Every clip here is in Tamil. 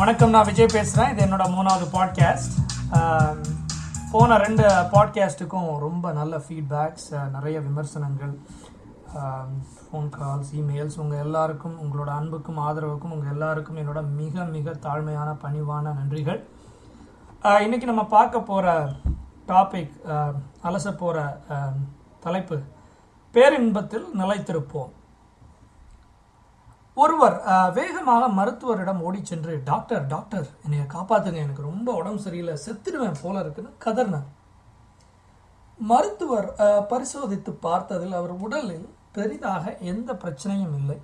வணக்கம் நான் விஜய் பேசுகிறேன் இது என்னோடய மூணாவது பாட்காஸ்ட் போன ரெண்டு பாட்காஸ்ட்டுக்கும் ரொம்ப நல்ல ஃபீட்பேக்ஸ் நிறைய விமர்சனங்கள் ஃபோன் கால்ஸ் இமெயில்ஸ் உங்கள் எல்லாருக்கும் உங்களோட அன்புக்கும் ஆதரவுக்கும் உங்கள் எல்லாருக்கும் என்னோட மிக மிக தாழ்மையான பணிவான நன்றிகள். இன்றைக்கி நம்ம பார்க்க போகிற டாபிக் அலச போகிற தலைப்பு பேரின்பத்தில் நிலைத்திருப்போம். ஒருவர் வேகமாக மருத்துவரிடம் ஓடி சென்று டாக்டர் டாக்டர் என்னைய காப்பாத்துங்க எனக்கு ரொம்ப உடம்பு சரியில்லை செத்துடுவேன் போல இருக்குன்னு கதர்னார் மருத்துவர் பரிசோதித்து பார்த்ததில் அவர் உடலில் பெரிதாக எந்த பிரச்சனையும் இல்லை.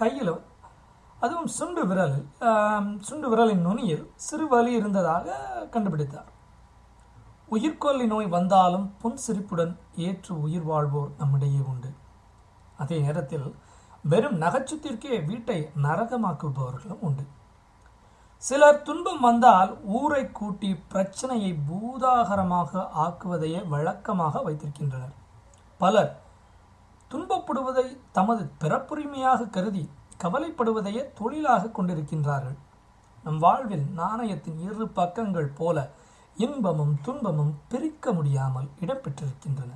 கையிலும் அதுவும் சுண்டு விரலில் சுண்டு விரலின் நுனியில் சிறு வலி இருந்ததாக கண்டுபிடித்தார். உயிர்கொல்லி நோய் வந்தாலும் புன் சிரிப்புடன் ஏற்று உயிர் வாழ்வோர் நம்மிடையே உண்டு. அதே நேரத்தில் வெறும் நகைச்சுத்திற்கே வீட்டை நரகமாக்குபவர்களும் உண்டு. சிலர் துன்பம் வந்தால் ஊரை கூட்டி பிரச்சனையை பூதாகரமாக ஆக்குவதையே வழக்கமாக வைத்திருக்கின்றனர். பலர் துன்பப்படுவதை தமது பிறப்புரிமையாக கருதி கவலைப்படுவதையே தொழிலாக கொண்டிருக்கின்றார்கள். நம் வாழ்வில் நாணயத்தின் இரு பக்கங்கள் போல இன்பமும் துன்பமும் பிரிக்க முடியாமல் இடம்பெற்றிருக்கின்றன.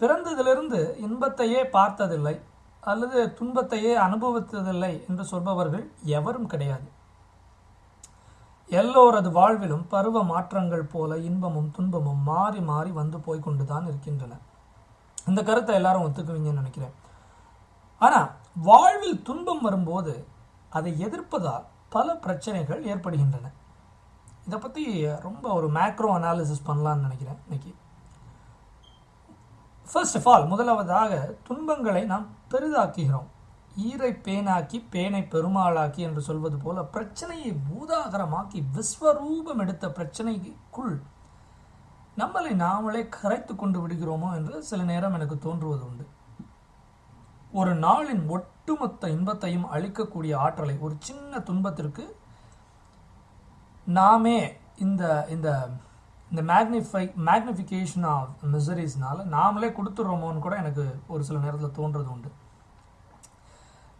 பிறந்ததிலிருந்து இன்பத்தையே பார்த்ததில்லை அல்லது துன்பத்தையே அனுபவித்ததில்லை என்று சொல்பவர்கள் எவரும் கிடையாது. எல்லோரது வாழ்விலும் பருவ மாற்றங்கள் போல இன்பமும் துன்பமும் மாறி மாறி வந்து போய்கொண்டுதான் இருக்கின்றன. இந்த கருத்தை எல்லாரும் ஒத்துக்குவீங்கன்னு நினைக்கிறேன். ஆனால் வாழ்வில் துன்பம் வரும்போது அதை எதிர்ப்பதால் பல பிரச்சனைகள் ஏற்படுகின்றன. இதை பற்றி ரொம்ப ஒரு மேக்ரோ அனாலிசிஸ் பண்ணலான்னு நினைக்கிறேன் இன்னைக்கு. ஃபர்ஸ்ட் ஆஃப் ஆல் முதலாவதாக துன்பங்களை நாம் பெரிதாக்குகிறோம். ஈரை பேனாக்கி பேனை பெருமாளாக்கி என்று சொல்வது போல பிரச்சனையை பூதாகரமாக்கி விஸ்வரூபம் எடுத்த பிரச்சனைக்குள் நம்மளை நாமளே கரைத்து கொண்டு விடுகிறோமோ என்று சில நேரம் எனக்கு தோன்றுவது உண்டு. ஒரு நாளின் ஒட்டுமொத்த இன்பத்தையும் அளிக்கக்கூடிய ஆற்றலை ஒரு சின்ன துன்பத்திற்கு நாமே இந்த இந்த இந்த மேக்னிஃபை மேக்னிஃபிகேஷன் ஆஃப் மிசரிஸ்னால நாமளே கொடுத்துடுறோமோன்னு கூட எனக்கு ஒரு சில நேரத்தில் தோன்றது உண்டு.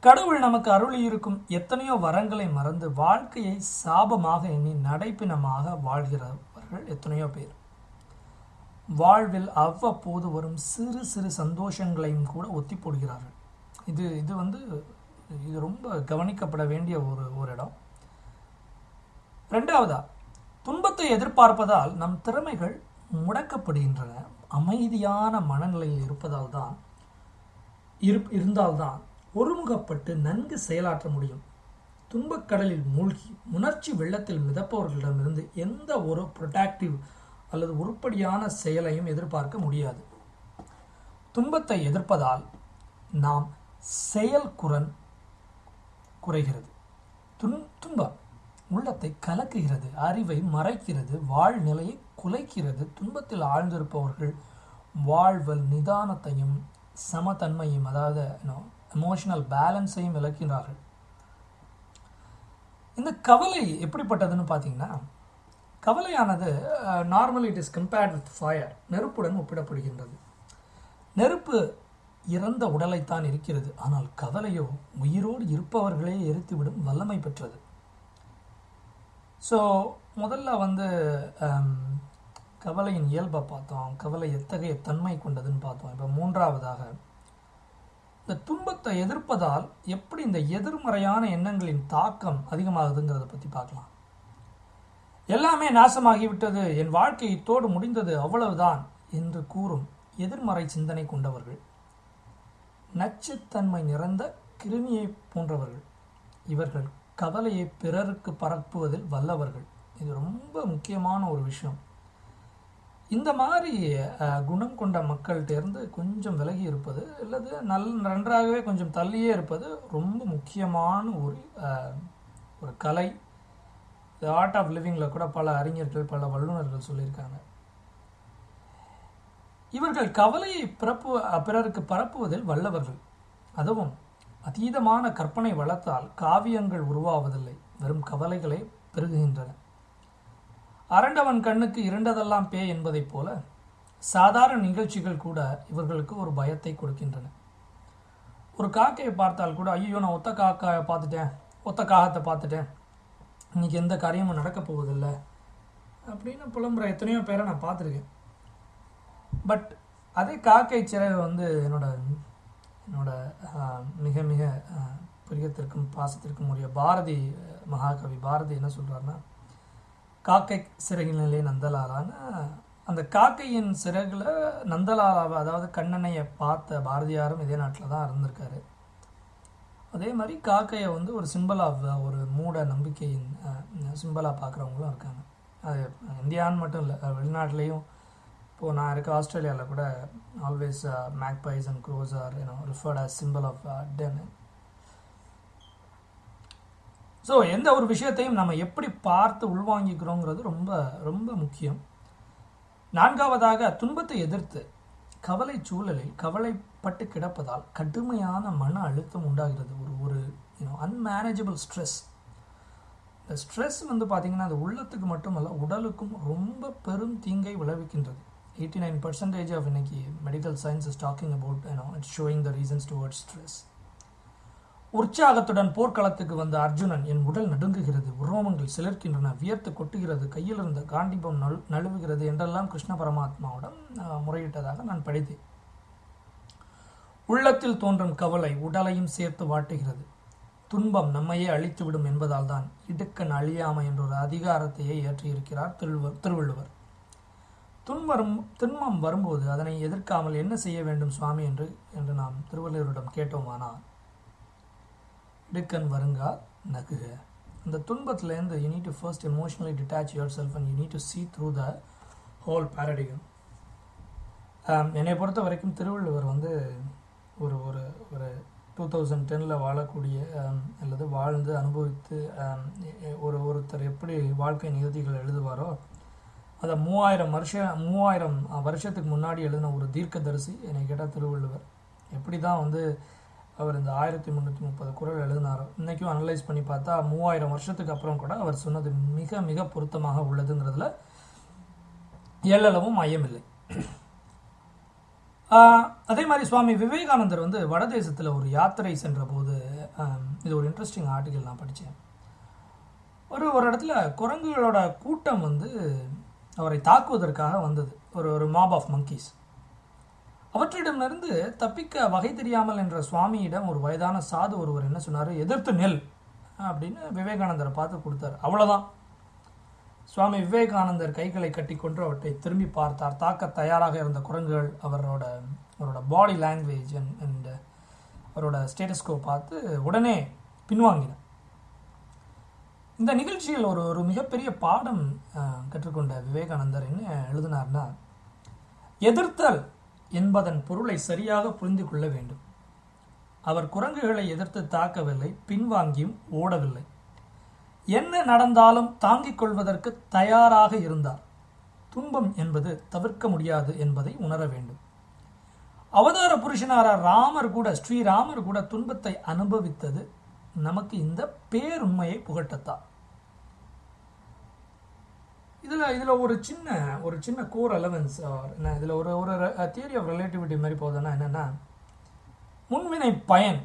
கடவுள் நமக்கு அருளி இருக்கும் எத்தனையோ வரங்களை மறந்து வாழ்க்கையை சாபமாக எண்ணி நடைப்பினமாக வாழ்கிறவர்கள் எத்தனையோ பேர். வாழ்வில் அவ்வப்போது வரும் சிறு சிறு சந்தோஷங்களையும் கூட ஒத்தி போடுகிறார்கள். இது இது வந்து இது ரொம்ப கவனிக்கப்பட வேண்டிய ஒரு ஒரு இடம். ரெண்டாவதா துன்பத்தை எதிர்பார்ப்பதால் நம் திறமைகள் முடக்கப்படுகின்றன. அமைதியான மனநிலையில் இருப்பதால் தான் இரு- இருந்தால்தான் ஒருமுகப்பட்டு நன்கு செயலாற்ற முடியும். துன்பக்கடலில் மூழ்கி உணர்ச்சி வெள்ளத்தில் மிதப்பவர்களிடமிருந்து எந்த ஒரு ப்ரொடாக்டிவ் அல்லது உருப்படியான செயலையும் எதிர்பார்க்க முடியாது. துன்பத்தை எதிர்ப்பதால் நாம் செயல்குரன் குறைகிறது. துன் துன்பம் உள்ளத்தை கலக்குகிறது அறிவை மறைக்கிறது வாழ்நிலையை குலைக்கிறது துன்பத்தில் ஆழ்ந்திருப்பவர்கள் வாழ்வல் நிதானத்தையும் சமதன்மையும் அதாவது எமோஷனல் பேலன்ஸையும் விளக்கின்றார்கள் இந்த கவலை எப்படிப்பட்டதுன்னு பார்த்தீங்கன்னா கவலையானது normal it is compared with fire நெருப்புடன் ஒப்பிடப்படுகின்றது. நெருப்பு இறந்த உடலைத்தான் இருக்கிறது. ஆனால் கவலையோ உயிரோடு இருப்பவர்களே எரித்துவிடும் வல்லமை பெற்றது. ஸோ முதல்ல வந்து um, கவலையின் இயல்பை பார்த்தோம். கவலை எத்தகைய தன்மை கொண்டதுன்னு பார்த்தோம். இப்போ மூன்றாவதாக இந்த துன்பத்தை எதிர்ப்பதால் எப்படி இந்த எதிர்மறையான எண்ணங்களின் தாக்கம் அதிகமாகுதுங்கிறத பற்றி பார்க்கலாம். எல்லாமே நாசமாகிவிட்டது. என் வாழ்க்கை இத்தோடு முடிந்தது. அவ்வளவுதான் என்று கூறும் எதிர்மறை சிந்தனை கொண்டவர்கள். நச்சுத்தன்மை நிறைந்த கிருமியை போன்றவர்கள். இவர்கள் கவலையை பிறருக்கு பரப்புவதில் வல்லவர்கள். இது ரொம்ப முக்கியமான ஒரு விஷயம். இந்த மாதிரி குணம் கொண்ட மக்கள்கிட்ட இருந்து கொஞ்சம் விலகி இருப்பது அல்லது நல் நன்றாகவே கொஞ்சம் தள்ளியே இருப்பது ரொம்ப முக்கியமான ஒரு ஒரு கலை. ஆர்ட் ஆஃப் லிவிங்கில் கூட பல அறிஞர்கள் பல வல்லுநர்கள் சொல்லியிருக்காங்க. இவர்கள் கவலையை பிறப்பு பிறருக்கு பரப்புவதில் வல்லவர்கள். அதுவும் அதீதமான கற்பனை வளத்தால் காவியங்கள் உருவாவதில்லை. வெறும் கவலைகளே பெருகுகின்றன. அரண்டவன் கண்ணுக்கு இருண்டதெல்லாம் பேய் என்பதைப் போல சாதாரண நிகழ்ச்சிகள் கூட இவர்களுக்கு ஒரு பயத்தை கொடுக்கின்றன. ஒரு காக்கையை பார்த்தால் கூட ஐயோ நான் ஒத்த காக்காயை பார்த்துட்டேன். ஒத்த காகத்தை பார்த்துட்டேன். இன்னைக்கு எந்த காரியமும் நடக்க போவதில்லை. அப்படின்னு புலம்புற எத்தனையோ பேரை நான் பார்த்துருக்கேன். பட் அதே காக்கை சிறகு வந்து என்னோட என்னோட மிக மிக பிரியத்திற்கும் பாசத்திற்கும் உரிய பாரதி மகாகவி. பாரதி என்ன சொல்கிறாருன்னா காக்கை சிறகினிலே நந்தலாலான்னு அந்த காக்கையின் சிறகுல நந்தலாலாவை அதாவது கண்ணனையை பார்த்த பாரதியாரும் இதே நாட்டில் தான் இருந்திருக்காரு. அதே மாதிரி காக்கையை வந்து ஒரு சிம்பிள் ஆஃப் ஒரு மூட நம்பிக்கையின் சிம்பிளாக பார்க்குறவங்களும் இருக்காங்க. அது இந்தியான்னு மட்டும் இல்லை வெளிநாட்டிலையும் இப்போது நான் இருக்க ஆஸ்திரேலியாவில் கூட always magpies and crows are you know referred as symbol of then so எந்த ஒரு விஷயத்தையும் நம்ம எப்படி பார்த்து உள்வாங்கிக்கிறோங்கிறது ரொம்ப ரொம்ப முக்கியம். நான்காவதாக துன்பத்தை எதிர்த்து கவலை சூழலில் கவலைப்பட்டு கிடப்பதால் கடுமையான மன அழுத்தம் உண்டாகிறது. ஒரு ஒரு யூனோ அன்மேனேஜபிள் ஸ்ட்ரெஸ் இந்த ஸ்ட்ரெஸ் வந்து பார்த்தீங்கன்னா அது உள்ளத்துக்கு மட்டுமல்ல உடலுக்கும் ரொம்ப பெரும் தீங்கை விளைவிக்கின்றது. எயிட்டி நைன் பர்சன்டேஜ் ஆஃப் இன்னைக்கு medical science is talking about you know it's showing the reasons towards stress உற்சாகத்துடன் போர்க்களத்துக்கு வந்த அர்ஜுனன் என் உடல் நடுங்குகிறது. உரோமங்கள் சிலர்க்கின்றன. வியர்த்து கொட்டுகிறது. கையில் இருந்த காண்டிபம் நழு நழுவுகிறது என்றெல்லாம் கிருஷ்ண பரமாத்மாவுடன் முறையிட்டதாக நான் படித்தேன். உள்ளத்தில் தோன்றும் கவலை உடலையும் சேர்த்து வாட்டுகிறது. துன்பம் நம்மையே அழித்துவிடும் என்பதால் தான் இடுக்கண் அழியாமை என்ற ஒரு அதிகாரத்தையே ஏற்றியிருக்கிறார் திருவ- திருவள்ளுவர். துன்பம் துன்பம் வரும்போது அதனை எதிர்க்காமல் என்ன செய்ய வேண்டும் சுவாமி என்று என்று நாம் திருவள்ளுவரிடம் கேட்டோமானா? டிக்கன் வருங்கா நகுக. அந்த துன்பத்துலேருந்து you need to first emotionally detach yourself and you need to see through the whole paradigm என்னை பொறுத்த வரைக்கும் திருவள்ளுவர் வந்து ஒரு ஒரு ஒரு டூ தௌசண்ட் டெனில் வாழக்கூடிய um, அல்லது வாழ்ந்து அனுபவித்து um, ஒரு ஒருத்தர் எப்படி வாழ்க்கை நிகழ்ச்சிகள் எழுதுவாரோ அதை மூவாயிரம் வருஷம் மூவாயிரம் வருஷத்துக்கு முன்னாடி எழுதின ஒரு தீர்க்கதரிசி என்னை கேட்டால் திருவள்ளுவர். எப்படி தான் வந்து அவர் இந்த ஆயிரத்தி முந்நூற்றி முப்பது குரல் எழுதினாரோ இன்றைக்கும் அனலைஸ் பண்ணி பார்த்தா மூவாயிரம் வருஷத்துக்கு அப்புறம் கூட அவர் சொன்னது மிக மிக பொருத்தமாக உள்ளதுங்கிறதுல எல்லளவும் ஐயமில்லை. அதே மாதிரி சுவாமி விவேகானந்தர் வந்து வடதேசத்தில் ஒரு யாத்திரை சென்ற போது இது ஒரு இன்ட்ரெஸ்டிங் ஆர்டிக்கல் நான் படித்தேன் ஒரு ஒரு இடத்துல குரங்குகளோட கூட்டம் வந்து அவரை தாக்குவதற்காக வந்தது. ஒரு ஒரு மாப் ஆஃப் மங்கீஸ் அவற்றிடமிருந்து தப்பிக்க வகை தெரியாமல் என்ற சுவாமியிடம் ஒரு வயதான சாது ஒருவர் என்ன சொன்னார்? எதிர்த்து நெல் அப்படின்னு விவேகானந்தரை பார்த்து கொடுத்தாரு. அவ்வளோதான் சுவாமி விவேகானந்தர் கைகளை கட்டிக்கொண்டு அவற்றை திரும்பி பார்த்தார். தாக்க தயாராக இருந்த குரங்குகள் அவரோட அவரோட பாடி லாங்குவேஜ் அண்ட் அவரோட ஸ்டேட்டஸ்கோ பார்த்து உடனே பின்வாங்கின. இந்த நிகழ்ச்சியில் ஒரு ஒரு மிகப்பெரிய பாடம் கற்றுக்கொண்ட விவேகானந்தர் என்ன எழுதினார்னா எதிர்த்தல் என்பதன் பொருளை சரியாக புரிந்து கொள்ள வேண்டும். அவர் குரங்குகளை எதிர்த்து தாக்கவில்லை பின்வாங்கியும் ஓடவில்லை. என்ன நடந்தாலும் தாங்கிக் கொள்வதற்கு தயாராக இருந்தார். துன்பம் என்பது தவிர்க்க முடியாது என்பதை உணர வேண்டும். அவதார புருஷனார ராமர் கூட ஸ்ரீராமர் கூட துன்பத்தை அனுபவித்தது நமக்கு இந்த பேருண்மையை புகட்டத்தான் இதில் இதில் ஒரு சின்ன ஒரு சின்ன கோர் அலவன்ஸ் என்ன இதில் ஒரு ஒரு தியரி ஆஃப் ரிலேட்டிவிட்டி மாதிரி போகுதுன்னா என்னென்னா முன்வினை பயன்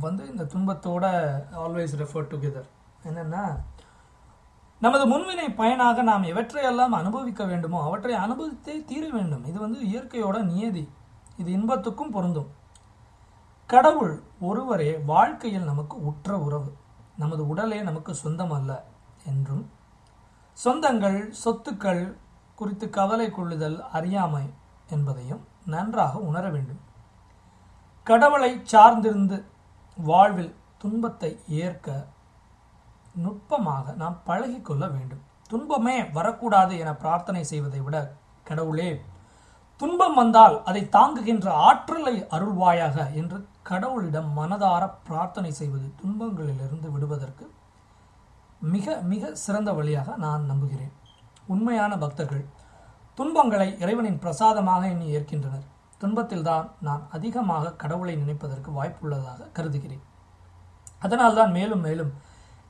வந்து இந்த துன்பத்தோட ஆல்வேஸ் ரெஃபர் டுகெதர் என்னென்னா நமது முன்வினை பயனாக நாம் எவற்றையெல்லாம் அனுபவிக்க வேண்டுமோ அவற்றை அனுபவித்தே தீர வேண்டும். இது வந்து இயற்கையோட நியதி. இது இன்பத்துக்கும் பொருந்தும். கடவுள் ஒருவரே வாழ்க்கையில் நமக்கு உற்ற உறவு. நமது உடலே நமக்கு சொந்தம் அல்ல என்றும் சொந்தங்கள் சொத்துக்கள் குறித்து கவலை கொள்ளுதல் அறியாமை என்பதையும் நன்றாக உணர வேண்டும். கடவுளை சார்ந்திருந்து வாழ்வில் துன்பத்தை ஏற்க நுட்பமாக நாம் பழகிக்கொள்ள வேண்டும். துன்பமே வரக்கூடாது என பிரார்த்தனை செய்வதை விட கடவுளே துன்பம் வந்தால் அதை தாங்குகின்ற ஆற்றலை அருள்வாயாக என்று கடவுளிடம் மனதார பிரார்த்தனை செய்வது துன்பங்களிலிருந்து விடுவதற்கு மிக மிக சிறந்த வழியாக நான் நம்புகிறேன். உண்மையான பக்தர்கள் துன்பங்களை இறைவனின் பிரசாதமாக எண்ணி ஏற்கின்றனர். துன்பத்தில்தான் நான் அதிகமாக கடவுளை நினைப்பதற்கு வாய்ப்புள்ளதாக கருதுகிறேன். அதனால்தான் மேலும் மேலும்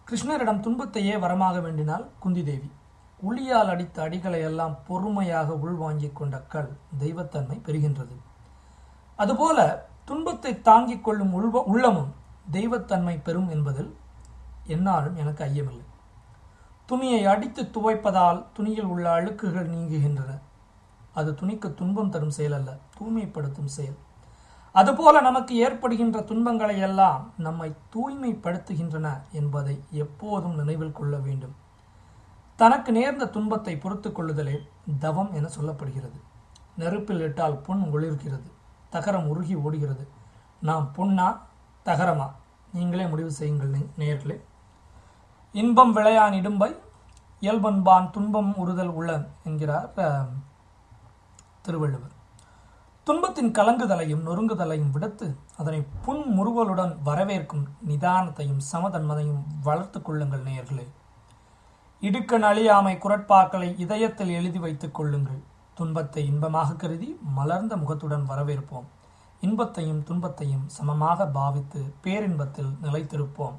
கிருஷ்ணரிடம் துன்பத்தையே வரமாக வேண்டினால் குந்தி தேவி உளியால் அடித்த அடிகளை எல்லாம் பொறுமையாக உள்வாங்கிக் கொண்ட கல் தெய்வத்தன்மை பெறுகின்றது. அதுபோல துன்பத்தை தாங்கிக் கொள்ளும் உள்வ உள்ளமும் தெய்வத்தன்மை பெறும் என்பதில் என்னாலும் எனக்கு ஐயமில்லை. துணியை அடித்து துவைப்பதால் துணியில் உள்ள அழுக்குகள் நீங்குகின்றன. அது துணிக்கு துன்பம் தரும் செயல் அல்ல தூய்மைப்படுத்தும் செயல். அதுபோல நமக்கு ஏற்படுகின்ற துன்பங்களை எல்லாம் நம்மை தூய்மைப்படுத்துகின்றன என்பதை எப்போதும் நினைவில் கொள்ள வேண்டும். தனக்கு நேர்ந்த துன்பத்தை பொறுத்து கொள்ளுதலே தவம் என சொல்லப்படுகிறது. நெருப்பில் இட்டால் புண் ஒளிர்கிறது. தகரம் உருகி ஓடுகிறது. நாம் புண்ணா தகரமா? நீங்களே முடிவு செய்யுங்கள் நேர்களே இன்பம் விளையான் இடும்பை இயல்பன்பான் துன்பம் உறுதல் உள்ள என்கிறார் திருவள்ளுவர். துன்பத்தின் கலங்குதலையும் நொறுங்குதலையும் விடுத்து அதனை புன் முறுவலுடன் வரவேற்கும் நிதானத்தையும் சமதன்மதையும் வளர்த்துக் கொள்ளுங்கள் நேயர்களே. இடுக்கன் அழியாமை குரட்பாக்களை இதயத்தில் எழுதி வைத்துக் கொள்ளுங்கள். துன்பத்தை இன்பமாக கருதி மலர்ந்த முகத்துடன் வரவேற்போம். இன்பத்தையும் துன்பத்தையும் சமமாக பாவித்து பேரின்பத்தில் நிலைத்திருப்போம்.